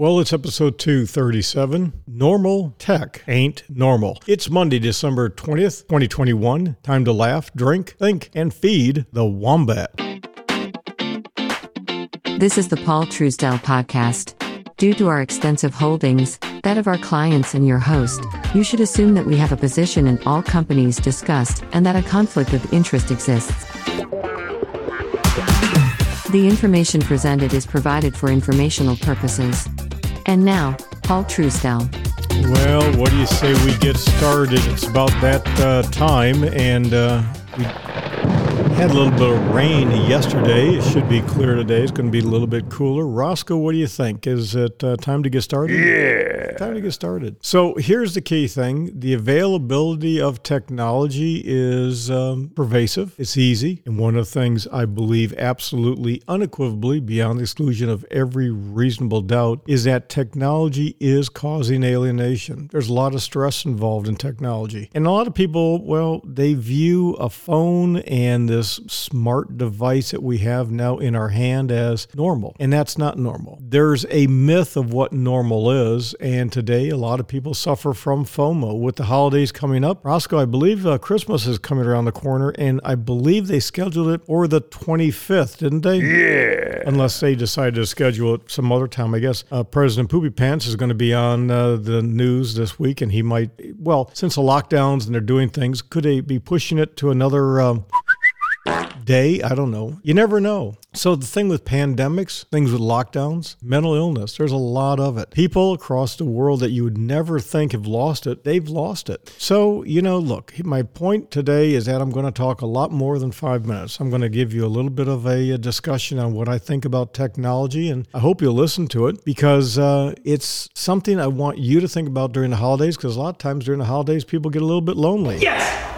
Well, it's episode 237. Normal tech ain't normal. It's Monday, December 20th, 2021. Time to laugh, drink, think, and feed the wombat. This is the Paul Truesdell podcast. Due to our extensive holdings, that of our clients and your host, you should assume that we have a position in all companies discussed and that a conflict of interest exists. The information presented is provided for informational purposes. And now, Paul Truesdell. Well, what do you say we get started? It's about that uh, time, and uh, we had a little bit of rain yesterday. It should be clear today. It's going to be a little bit cooler. Roscoe, what do you think? Is it uh, time to get started? Yeah. Time to get started. So here's the key thing the availability of technology is um, pervasive, it's easy. And one of the things I believe absolutely unequivocally, beyond the exclusion of every reasonable doubt, is that technology is causing alienation. There's a lot of stress involved in technology. And a lot of people, well, they view a phone and this smart device that we have now in our hand as normal. And that's not normal. There's a myth of what normal is. And today, a lot of people suffer from FOMO. With the holidays coming up, Roscoe, I believe uh, Christmas is coming around the corner. And I believe they scheduled it for the 25th, didn't they? Yeah. Unless they decided to schedule it some other time. I guess uh, President Poopy Pants is going to be on uh, the news this week. And he might, well, since the lockdowns and they're doing things, could they be pushing it to another. Um, day. I don't know. You never know. So, the thing with pandemics, things with lockdowns, mental illness, there's a lot of it. People across the world that you would never think have lost it, they've lost it. So, you know, look, my point today is that I'm going to talk a lot more than five minutes. I'm going to give you a little bit of a, a discussion on what I think about technology, and I hope you'll listen to it because uh, it's something I want you to think about during the holidays because a lot of times during the holidays, people get a little bit lonely. Yes.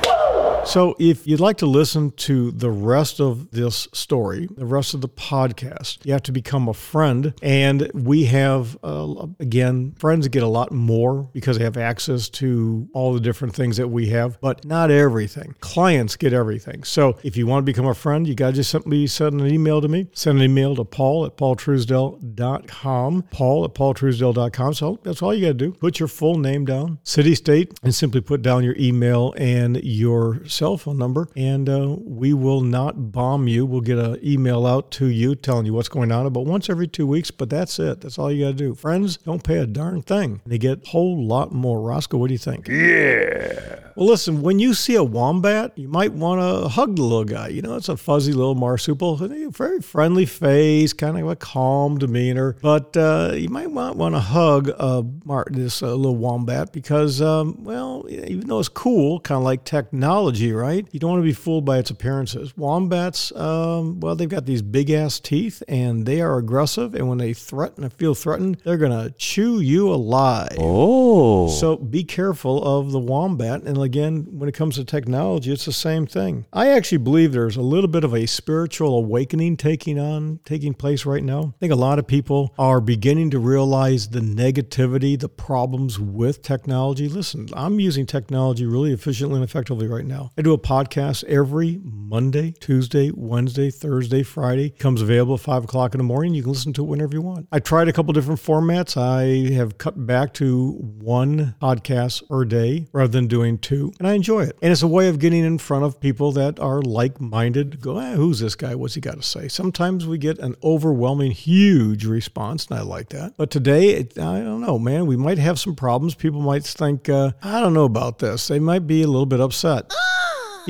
So, if you'd like to listen to the rest of this story, the rest of the podcast, you have to become a friend. And we have, uh, again, friends get a lot more because they have access to all the different things that we have, but not everything. Clients get everything. So, if you want to become a friend, you got to just simply send an email to me. Send an email to paul at paultruesdell.com. Paul at paultruesdell.com. So, that's all you got to do. Put your full name down, city, state, and simply put down your email and your cell phone number, and uh, we will not bomb you. We'll get an email out to you telling you what's going on about once every two weeks, but that's it. That's all you got to do. Friends don't pay a darn thing. They get a whole lot more. Roscoe, what do you think? Yeah. Well, listen, when you see a wombat, you might want to hug the little guy. You know, it's a fuzzy little marsupial, very friendly face, kind of a calm demeanor. But uh, you might want, want to hug uh, this uh, little wombat because, um, well, even though it's cool, kind of like technology, right? You don't want to be fooled by its appearances. Wombats, um, well, they've got these big ass teeth and they are aggressive. And when they threaten or feel threatened, they're going to chew you alive. Oh. So be careful of the wombat. And again, when it comes to technology, it's the same thing. I actually believe there's a little bit of a spiritual awakening taking on, taking place right now. I think a lot of people are beginning to realize the negativity, the problems with technology. Listen, I'm using technology really efficiently and effectively right now. I do a podcast every Monday, Tuesday, Wednesday, Thursday, Friday. Comes available at five o'clock in the morning. You can listen to it whenever you want. I tried a couple different formats. I have cut back to one podcast per day rather than doing two, and I enjoy it. And it's a way of getting in front of people that are like-minded. Go, eh, who's this guy? What's he got to say? Sometimes we get an overwhelming, huge response, and I like that. But today, it, I don't know, man. We might have some problems. People might think, uh, I don't know about this. They might be a little bit upset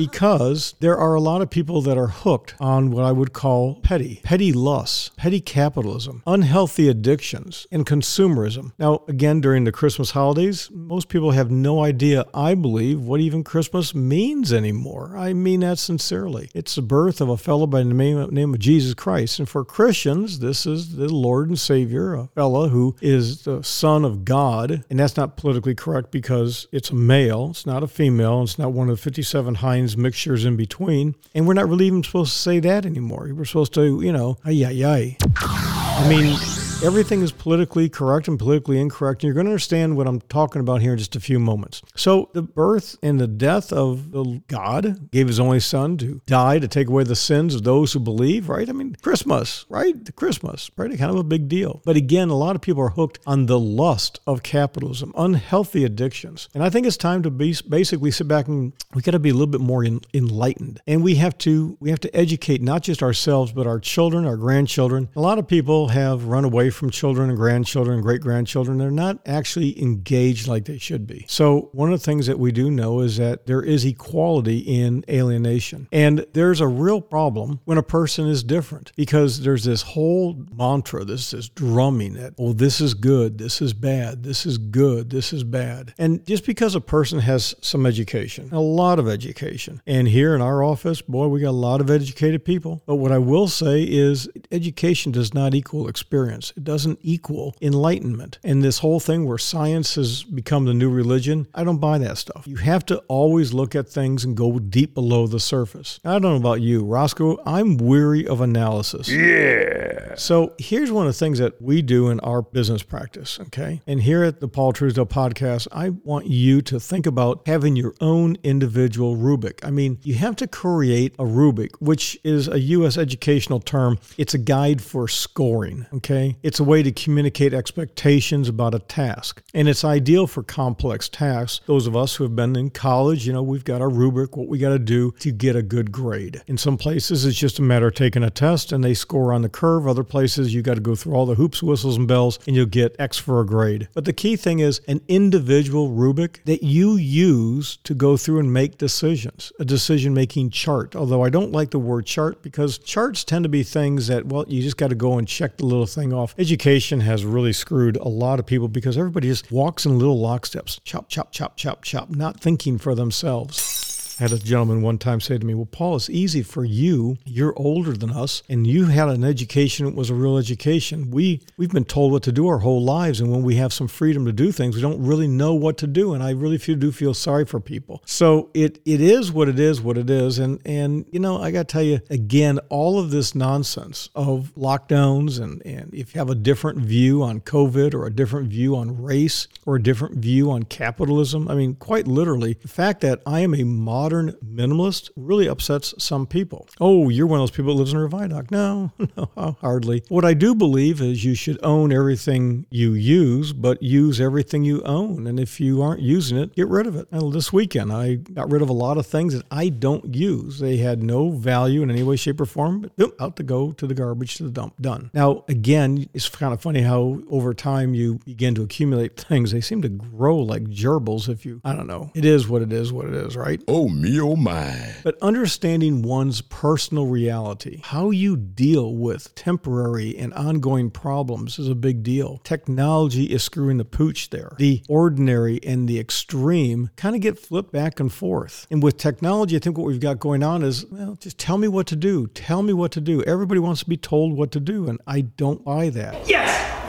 because there are a lot of people that are hooked on what I would call petty, petty lusts, petty capitalism, unhealthy addictions, and consumerism. Now, again, during the Christmas holidays, most people have no idea, I believe, what even Christmas means anymore. I mean that sincerely. It's the birth of a fellow by the name of, name of Jesus Christ. And for Christians, this is the Lord and Savior, a fellow who is the Son of God. And that's not politically correct because it's a male, it's not a female, it's not one of the 57 Mixtures in between. And we're not really even supposed to say that anymore. We're supposed to, you know, ay, ay, ay. I mean, Everything is politically correct and politically incorrect. You're going to understand what I'm talking about here in just a few moments. So, the birth and the death of the God gave his only son to die to take away the sins of those who believe, right? I mean, Christmas, right? The Christmas, right? Kind of a big deal. But again, a lot of people are hooked on the lust of capitalism, unhealthy addictions. And I think it's time to be basically sit back and we got to be a little bit more in, enlightened. And we have to we have to educate not just ourselves but our children, our grandchildren. A lot of people have run away from children and grandchildren and great grandchildren. They're not actually engaged like they should be. So one of the things that we do know is that there is equality in alienation. And there's a real problem when a person is different because there's this whole mantra, this this drumming that, oh, this is good, this is bad, this is good, this is bad. And just because a person has some education, a lot of education, and here in our office, boy, we got a lot of educated people. But what I will say is education does not equal experience. It doesn't equal enlightenment. And this whole thing where science has become the new religion, I don't buy that stuff. You have to always look at things and go deep below the surface. I don't know about you, Roscoe. I'm weary of analysis. Yeah. So here's one of the things that we do in our business practice, okay? And here at the Paul Truesdell podcast, I want you to think about having your own individual rubric. I mean, you have to create a rubric, which is a U.S. educational term. It's a guide for scoring, okay? It's a way to communicate expectations about a task. And it's ideal for complex tasks. Those of us who have been in college, you know, we've got our rubric, what we got to do to get a good grade. In some places, it's just a matter of taking a test and they score on the curve. Other places, you got to go through all the hoops, whistles, and bells, and you'll get X for a grade. But the key thing is an individual rubric that you use to go through and make decisions, a decision making chart. Although I don't like the word chart because charts tend to be things that, well, you just got to go and check the little thing off. Education has really screwed a lot of people because everybody just walks in little locksteps, chop, chop, chop, chop, chop, not thinking for themselves. I had a gentleman one time say to me, Well, Paul, it's easy for you. You're older than us, and you had an education that was a real education. We we've been told what to do our whole lives, and when we have some freedom to do things, we don't really know what to do. And I really feel, do feel sorry for people. So it it is what it is, what it is. And and you know, I gotta tell you again, all of this nonsense of lockdowns and, and if you have a different view on COVID or a different view on race or a different view on capitalism, I mean, quite literally, the fact that I am a modern minimalist really upsets some people. Oh, you're one of those people that lives in a viaduct. No, no, hardly. What I do believe is you should own everything you use, but use everything you own. And if you aren't using it, get rid of it. Well, this weekend, I got rid of a lot of things that I don't use. They had no value in any way, shape, or form, but out to go to the garbage, to the dump. Done. Now, again, it's kind of funny how over time you begin to accumulate things. They seem to grow like gerbils if you, I don't know. It is what it is, what it is, right? Oh, me, oh, my. But understanding one's personal reality, how you deal with temporary and ongoing problems is a big deal. Technology is screwing the pooch there. The ordinary and the extreme kind of get flipped back and forth. And with technology, I think what we've got going on is, well, just tell me what to do. Tell me what to do. Everybody wants to be told what to do, and I don't buy that. Yes.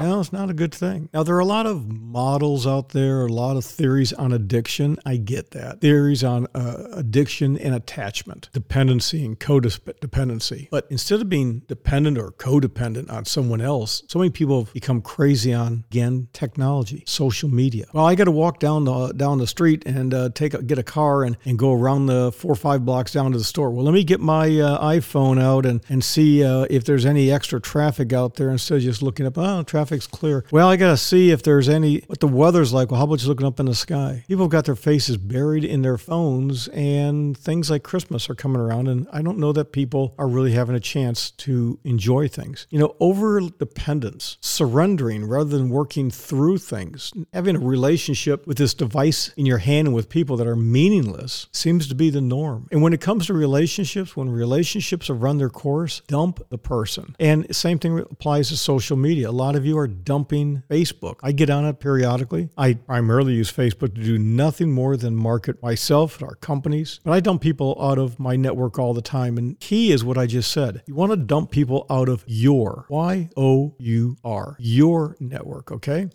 No, it's not a good thing. Now, there are a lot of models out there, a lot of theories on addiction. I get that. Theories on uh, addiction and attachment, dependency and codependency. But instead of being dependent or codependent on someone else, so many people have become crazy on, again, technology, social media. Well, I got to walk down the, down the street and uh, take a, get a car and, and go around the four or five blocks down to the store. Well, let me get my uh, iPhone out and, and see uh, if there's any extra traffic out there instead of just looking up, oh, traffic's clear. Well, I got to see if there's any, what the weather's like. Well, how about just looking up in the sky? People have got their faces buried in their phones, and things like Christmas are coming around, and I don't know that people are really having a chance to enjoy things. You know, over dependence, surrendering rather than working through things, having a relationship with this device in your hand and with people that are meaningless seems to be the norm. And when it comes to relationships, when relationships have run their course, dump the person. And same thing applies to social media. A lot of you are dumping Facebook. I get on it periodically. I primarily use Facebook to do nothing more than market myself and our companies. But I dump people out of my network all the time. And key is what I just said. You want to dump people out of your Y O U R, your network, okay?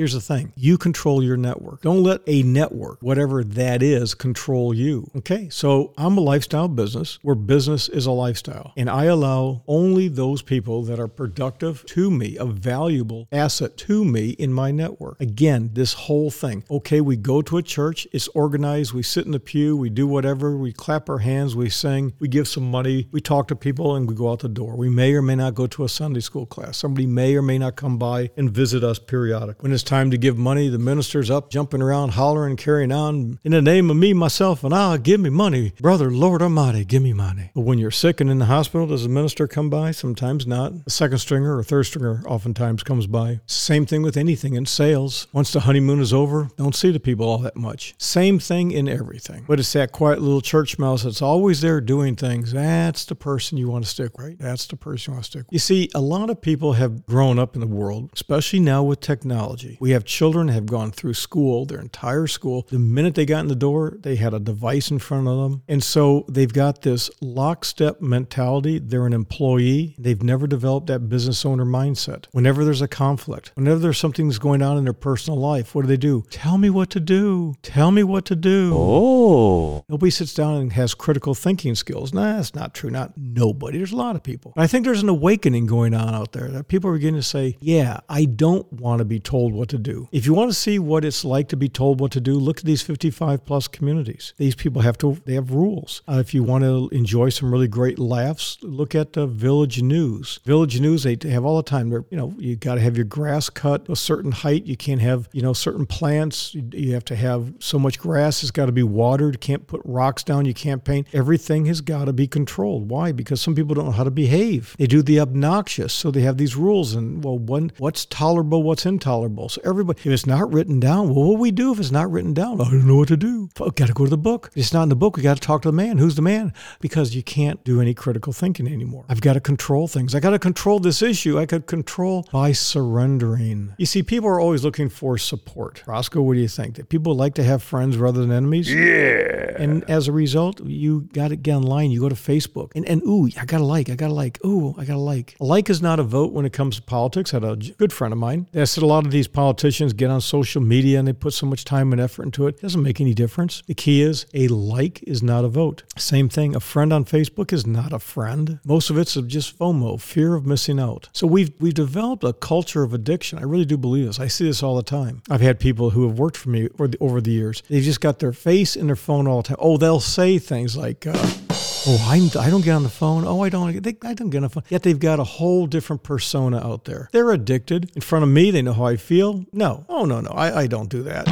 Here's the thing you control your network. Don't let a network, whatever that is, control you. Okay, so I'm a lifestyle business where business is a lifestyle, and I allow only those people that are productive to me, a valuable asset to me in my network. Again, this whole thing. Okay, we go to a church, it's organized, we sit in the pew, we do whatever, we clap our hands, we sing, we give some money, we talk to people, and we go out the door. We may or may not go to a Sunday school class. Somebody may or may not come by and visit us periodically. When it's time to give money, the minister's up, jumping around, hollering, carrying on. In the name of me, myself, and I, give me money. Brother, Lord Almighty, give me money. But when you're sick and in the hospital, does a minister come by? Sometimes not. A second stringer or third stringer oftentimes comes by. Same thing with anything in sales. Once the honeymoon is over, don't see the people all that much. Same thing in everything. But it's that quiet little church mouse that's always there doing things. That's the person you want to stick, right? That's the person you want to stick. With. You see, a lot of people have grown up in the world, especially now with technology. We have children have gone through school, their entire school. The minute they got in the door, they had a device in front of them. And so they've got this lockstep mentality. They're an employee. They've never developed that business owner mindset. Whenever there's a conflict, whenever there's something that's going on in their personal life, what do they do? Tell me what to do. Tell me what to do. Oh. Nobody sits down and has critical thinking skills. Nah, that's not true. Not nobody. There's a lot of people. I think there's an awakening going on out there that people are beginning to say, yeah, I don't want to be told what to do. If you want to see what it's like to be told what to do, look at these 55 plus communities. These people have to, they have rules. Uh, if you want to enjoy some really great laughs, look at the Village News. Village News, they have all the time. They're, you know, you got to have your grass cut a certain height. You can't have, you know, certain plants. You, you have to have so much grass. It's got to be watered. Can't put rocks down. You can't paint. Everything has got to be controlled. Why? Because some people don't know how to behave. They do the obnoxious. So they have these rules. And, well, one, what's tolerable, what's intolerable. So everybody, if it's not written down, well, what do we do if it's not written down? I don't know what to do. Oh, got to go to the book. If it's not in the book. We got to talk to the man. Who's the man? Because you can't do any critical thinking anymore. I've got to control things. I got to control this issue. I could control by surrendering. You see, people are always looking for support. Roscoe, what do you think? That people like to have friends rather than enemies? Yeah. And as a result, you got to get online. You go to Facebook and, and ooh, I got to like, I got to like, ooh, I got to like. A like is not a vote when it comes to politics. I had a good friend of mine that said a lot of these politicians get on social media and they put so much time and effort into it. It doesn't make any difference. The key is a like is not a vote. Same thing. A friend on Facebook is not a friend. Most of it's just FOMO, fear of missing out. So we've we've developed a culture of addiction. I really do believe this. I see this all the time. I've had people who have worked for me over the, over the years. They've just got their face in their phone all the time. Oh, they'll say things like. Uh, Oh, I'm, I don't get on the phone. Oh, I don't. They, I don't get on the phone. Yet they've got a whole different persona out there. They're addicted. In front of me, they know how I feel. No. Oh, no, no. I, I don't do that.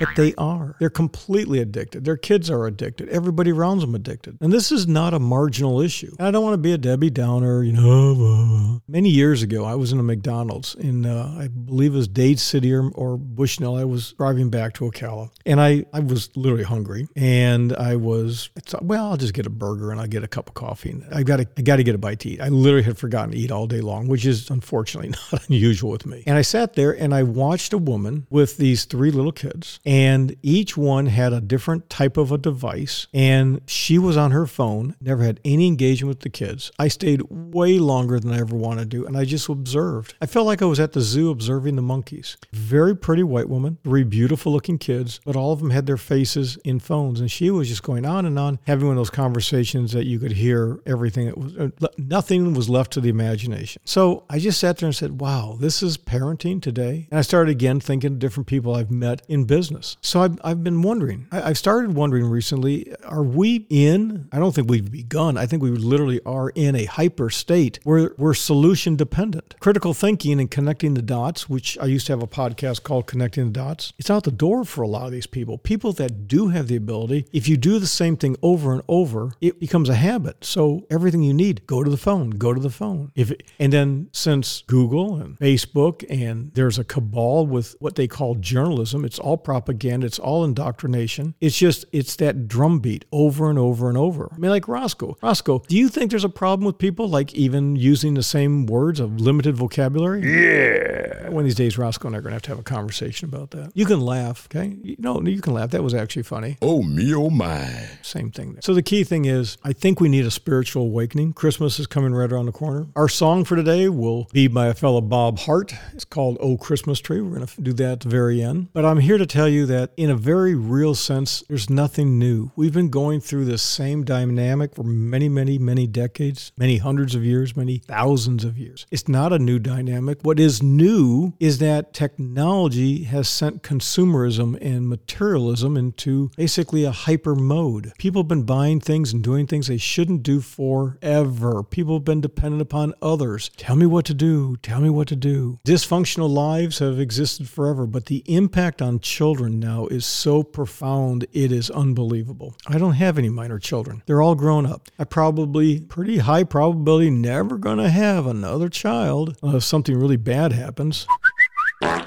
But they are. They're completely addicted. Their kids are addicted. Everybody around them addicted. And this is not a marginal issue. And I don't want to be a Debbie Downer, you know. Many years ago, I was in a McDonald's in, uh, I believe it was Dade City or, or Bushnell. I was driving back to Ocala. And I, I was literally hungry. And I was, well, I'll just get a burger and I'll get a cup of coffee. And I got to, I got to get a bite to eat. I literally had forgotten to eat all day long, which is unfortunately not unusual with me. And I sat there and I watched a woman with these three little kids, and each one had a different type of a device. And she was on her phone, never had any engagement with the kids. I stayed way longer than I ever wanted to, and I just observed. I felt like I was at the zoo observing the monkeys. Very pretty white woman, three beautiful looking kids, but all of them had their faces in phones. And she was just going on and on, having one of those conversations that you could hear everything that was, uh, nothing was left to the imagination. So I just sat there and said, wow, this is parenting today. And I started again thinking of different people I've met in business. So I've, I've been wondering, I, I've started wondering recently, are we in, I don't think we've begun, I think we literally are in a hyper state where we're solution dependent. Critical thinking and connecting the dots, which I used to have a podcast called Connecting the Dots, it's out the door for a lot of these people. People that do have the ability, if you do the same thing over and over, it becomes a habit. So everything you need, go to the phone, go to the phone. If it, and then since Google and Facebook and there's a cabal with what they call journalism, it's all propaganda, it's all indoctrination. It's just it's that drumbeat over and over and over. I mean, like Roscoe. Roscoe, do you think there's a problem with people like even using the same words of limited vocabulary? Yeah. One of these days, Roscoe and I are going to have to have a conversation about that. You can laugh, okay? You- No, you can laugh. That was actually funny. Oh, me, oh, my. Same thing. So the key thing is, I think we need a spiritual awakening. Christmas is coming right around the corner. Our song for today will be by a fellow Bob Hart. It's called Oh Christmas Tree. We're going to do that at the very end. But I'm here to tell you that in a very real sense, there's nothing new. We've been going through this same dynamic for many, many, many decades, many hundreds of years, many thousands of years. It's not a new dynamic. What is new is that technology has sent consumerism and materialism into basically a hyper mode. People have been buying things and doing things they shouldn't do forever. People have been dependent upon others. Tell me what to do. Tell me what to do. Dysfunctional lives have existed forever, but the impact on children now is so profound, it is unbelievable. I don't have any minor children. They're all grown up. I probably, pretty high probability, never going to have another child unless something really bad happens.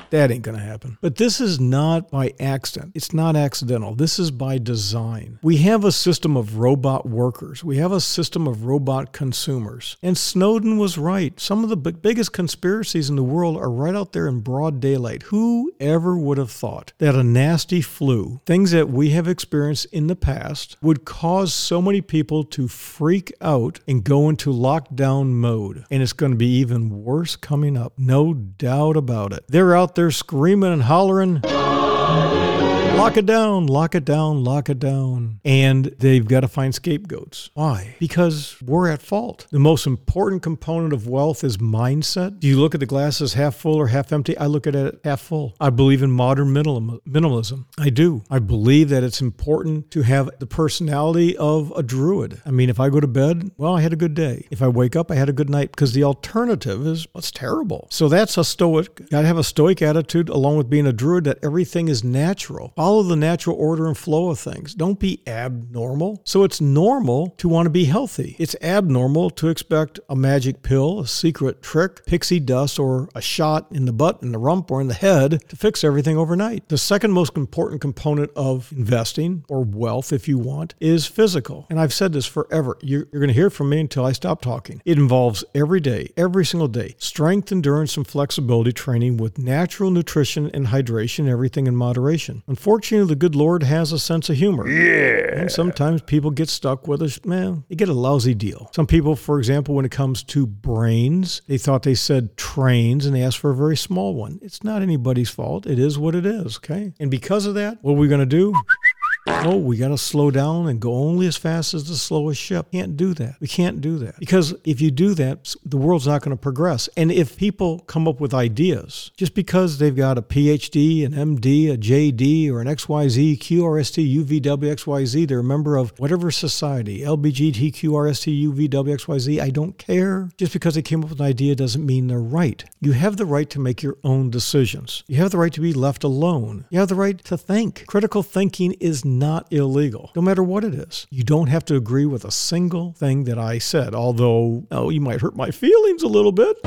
That ain't going to happen. But this is not by accident. It's not accidental. This is by design. We have a system of robot workers. We have a system of robot consumers. And Snowden was right. Some of the biggest conspiracies in the world are right out there in broad daylight. Who ever would have thought that a nasty flu, things that we have experienced in the past, would cause so many people to freak out and go into lockdown mode? And it's going to be even worse coming up. No doubt about it. They're out there screaming and hollering. Lock it down, lock it down, lock it down. And they've got to find scapegoats. Why? Because we're at fault. The most important component of wealth is mindset. Do you look at the glasses half full or half empty? I look at it half full. I believe in modern minimalism. I do. I believe that it's important to have the personality of a druid. I mean, if I go to bed, well, I had a good day. If I wake up, I had a good night because the alternative is what's terrible. So that's a stoic. Got to have a stoic attitude along with being a druid that everything is natural follow the natural order and flow of things. Don't be abnormal. So it's normal to want to be healthy. It's abnormal to expect a magic pill, a secret trick, pixie dust, or a shot in the butt, in the rump, or in the head to fix everything overnight. The second most important component of investing, or wealth if you want, is physical. And I've said this forever. You're, going to hear from me until I stop talking. It involves every day, every single day, strength, endurance, and flexibility training with natural nutrition and hydration, everything in moderation. Unfortunately, Unfortunately, the good Lord has a sense of humor. Yeah. And sometimes people get stuck with a, man, they get a lousy deal. Some people, for example, when it comes to brains, they thought they said trains and they asked for a very small one. It's not anybody's fault. It is what it is, okay? And because of that, what are we going to do? Oh, we got to slow down and go only as fast as the slowest ship. Can't do that. We can't do that. Because if you do that, the world's not going to progress. And if people come up with ideas, just because they've got a PhD, an MD, a JD, or an XYZ, QRST, UVW, XYZ, they're a member of whatever society, LBGT, QRST, UVW, XYZ, I don't care. Just because they came up with an idea doesn't mean they're right. You have the right to make your own decisions. You have the right to be left alone. You have the right to think. Critical thinking is not illegal, no matter what it is. You don't have to agree with a single thing that I said, although, oh, you might hurt my feelings a little bit.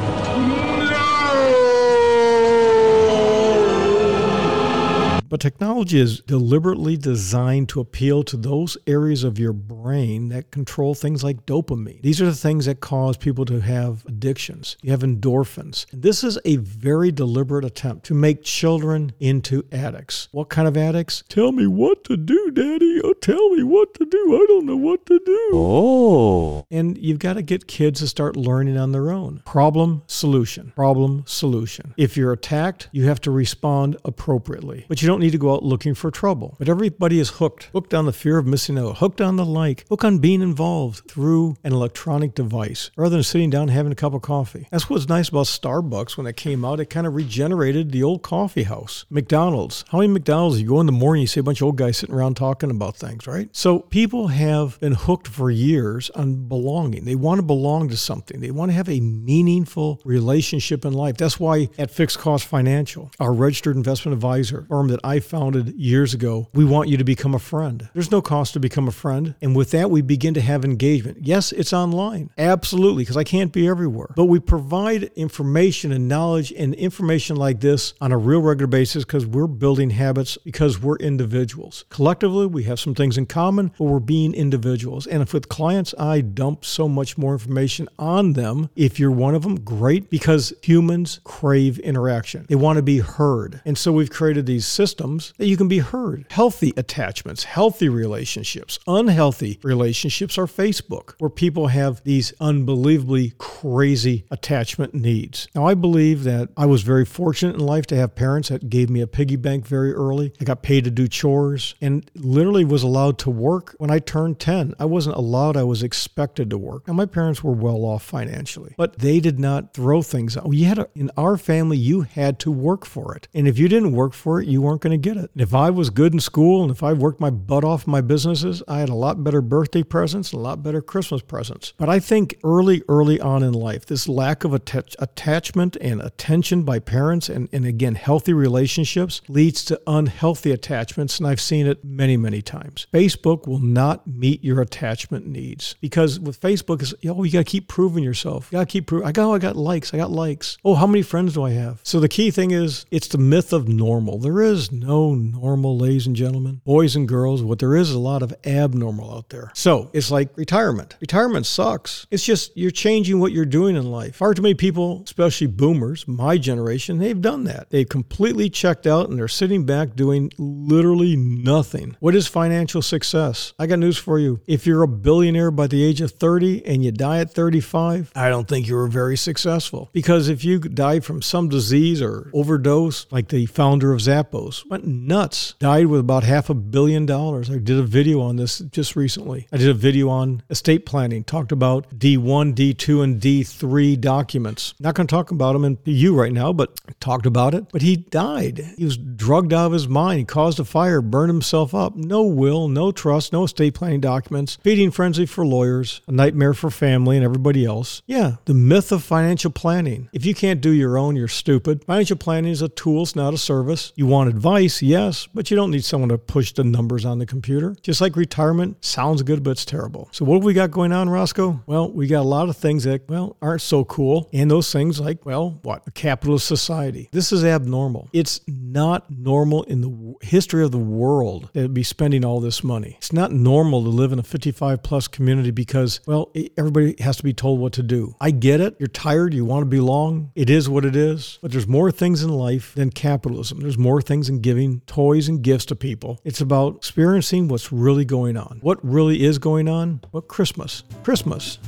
But technology is deliberately designed to appeal to those areas of your brain that control things like dopamine. These are the things that cause people to have addictions. You have endorphins. This is a very deliberate attempt to make children into addicts. What kind of addicts? Tell me what to do, Daddy. Oh, tell me what to do. I don't know what to do. Oh. And you've got to get kids to start learning on their own. Problem, solution. Problem, solution. If you're attacked, you have to respond appropriately. But you don't don't need to go out looking for trouble. But everybody is hooked, hooked on the fear of missing out, hooked on the like, hooked on being involved through an electronic device rather than sitting down having a cup of coffee. That's what's nice about Starbucks when it came out. It kind of regenerated the old coffee house. McDonald's. How many McDonald's you go in the morning, you see a bunch of old guys sitting around talking about things, right? So people have been hooked for years on belonging. They want to belong to something. They want to have a meaningful relationship in life. That's why at Fixed Cost Financial, our registered investment advisor firm that I founded years ago, we want you to become a friend. There's no cost to become a friend. And with that, we begin to have engagement. Yes, it's online. Absolutely, because I can't be everywhere. But we provide information and knowledge and information like this on a real regular basis because we're building habits because we're individuals. Collectively, we have some things in common, but we're being individuals. And if with clients, I dump so much more information on them. If you're one of them, great, because humans crave interaction. They want to be heard. And so we've created these systems systems that you can be heard. Healthy attachments, healthy relationships, unhealthy relationships are Facebook, where people have these unbelievably crazy attachment needs. Now, I believe that I was very fortunate in life to have parents that gave me a piggy bank very early. I got paid to do chores and literally was allowed to work when I turned 10. I wasn't allowed, I was expected to work. Now, my parents were well off financially, but they did not throw things out. You had to, in our family, you had to work for it. And if you didn't work for it, you weren't going to get it. If I was good in school and if I worked my butt off my businesses, I had a lot better birthday presents a lot better Christmas presents. But I think early, early on in life, this lack of attach- attachment and attention by parents and, and again, healthy relationships leads to unhealthy attachments. And I've seen it many, many times. Facebook will not meet your attachment needs because with Facebook, is oh, you got to keep proving yourself. You got to keep proving. I got, oh, I got likes. I got likes. Oh, how many friends do I have? So the key thing is it's the myth of normal. There is no normal, ladies and gentlemen, boys and girls. What there is is a lot of abnormal out there. So it's like retirement. Retirement sucks. It's just you're changing what you're doing in life. Far too many people, especially boomers, my generation, they've done that. They've completely checked out and they're sitting back doing literally nothing. What is financial success? I got news for you. If you're a billionaire by the age of 30 and you die at 35, I don't think you were very successful. Because if you die from some disease or overdose, like the founder of Zappos, went nuts, died with about half a billion dollars. I did a video on this just recently. I did a video on estate planning, talked about D1, D2, and D3 documents. Not going to talk about them in you right now, but talked about it. But he died. He was drugged out of his mind. He caused a fire, burned himself up. No will, no trust, no estate planning documents, feeding frenzy for lawyers, a nightmare for family and everybody else. Yeah, the myth of financial planning. If you can't do your own, you're stupid. Financial planning is a tool, it's not a service. You want advice, yes, but you don't need someone to push the numbers on the computer. Just like retirement, sounds good, but it's terrible. So what have we got going on, Roscoe? Well, we got a lot of things that, well, aren't so cool. And those things like, well, what? A capitalist society. This is abnormal. It's not normal in the history of the world that be spending all this money. It's not normal to live in a 55 plus community because, well, everybody has to be told what to do. I get it. You're tired. You want to belong. It is what it is. But there's more things in life than capitalism. There's more things in giving toys and gifts to people. It's about experiencing what's really going on. What really is going on? Well, Christmas. Christmas.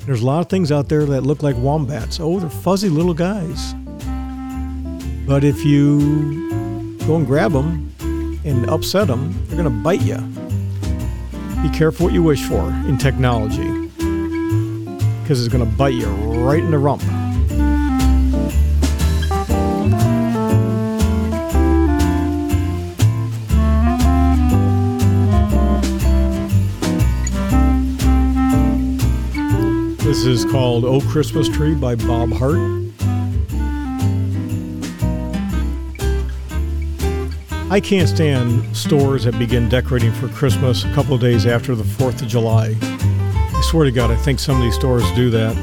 There's a lot of things out there that look like wombats. Oh, they're fuzzy little guys. But if you go and grab them and upset them, they're going to bite you. Be careful what you wish for in technology because it's going to bite you right in the rump. This is called Oh Christmas Tree by Bob Hart. I can't stand stores that begin decorating for Christmas a couple days after the 4th of July. I swear to God, I think some of these stores do that.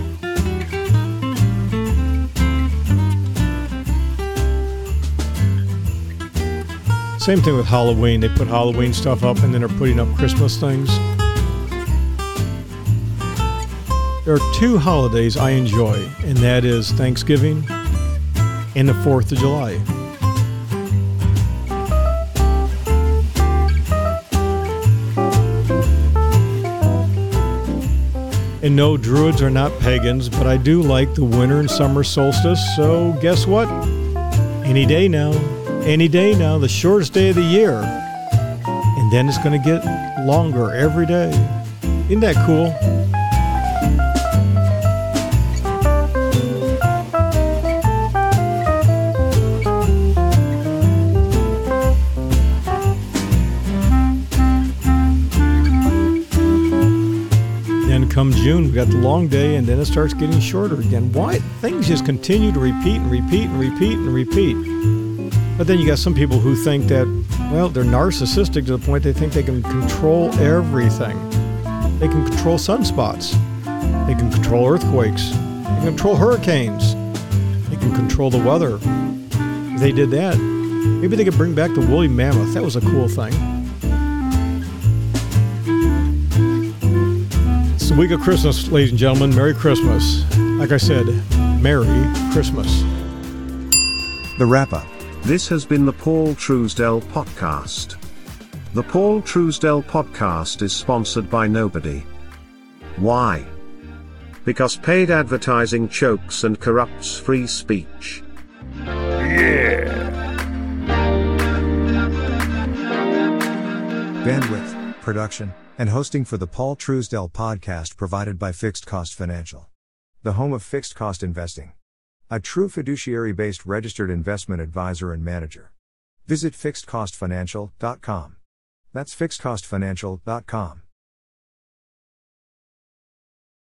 Same thing with Halloween. They put Halloween stuff up and then are putting up Christmas things. There are two holidays I enjoy, and that is Thanksgiving and the 4th of July. And no, Druids are not pagans, but I do like the winter and summer solstice, so guess what? Any day now, any day now, the shortest day of the year. And then it's going to get longer every day. Isn't that cool? Come June, we got the long day, and then it starts getting shorter again. Why? Things just continue to repeat and repeat and repeat and repeat. But then you got some people who think that, well, they're narcissistic to the point they think they can control everything. They can control sunspots. They can control earthquakes. They can control hurricanes. They can control the weather. If they did that, maybe they could bring back the woolly mammoth. That was a cool thing. The week of Christmas, ladies and gentlemen. Merry Christmas. Like I said, Merry Christmas. The Wrap Up, This has been the Paul Truesdell Podcast. The Paul Truesdell Podcast is sponsored by nobody. Why? Because paid advertising chokes and corrupts free speech. Yeah. Bandwidth, production, and hosting for the Paul Truesdell podcast provided by Fixed Cost Financial, the home of fixed cost investing. A true fiduciary based registered investment advisor and manager. Visit fixedcostfinancial.com. That's fixedcostfinancial.com.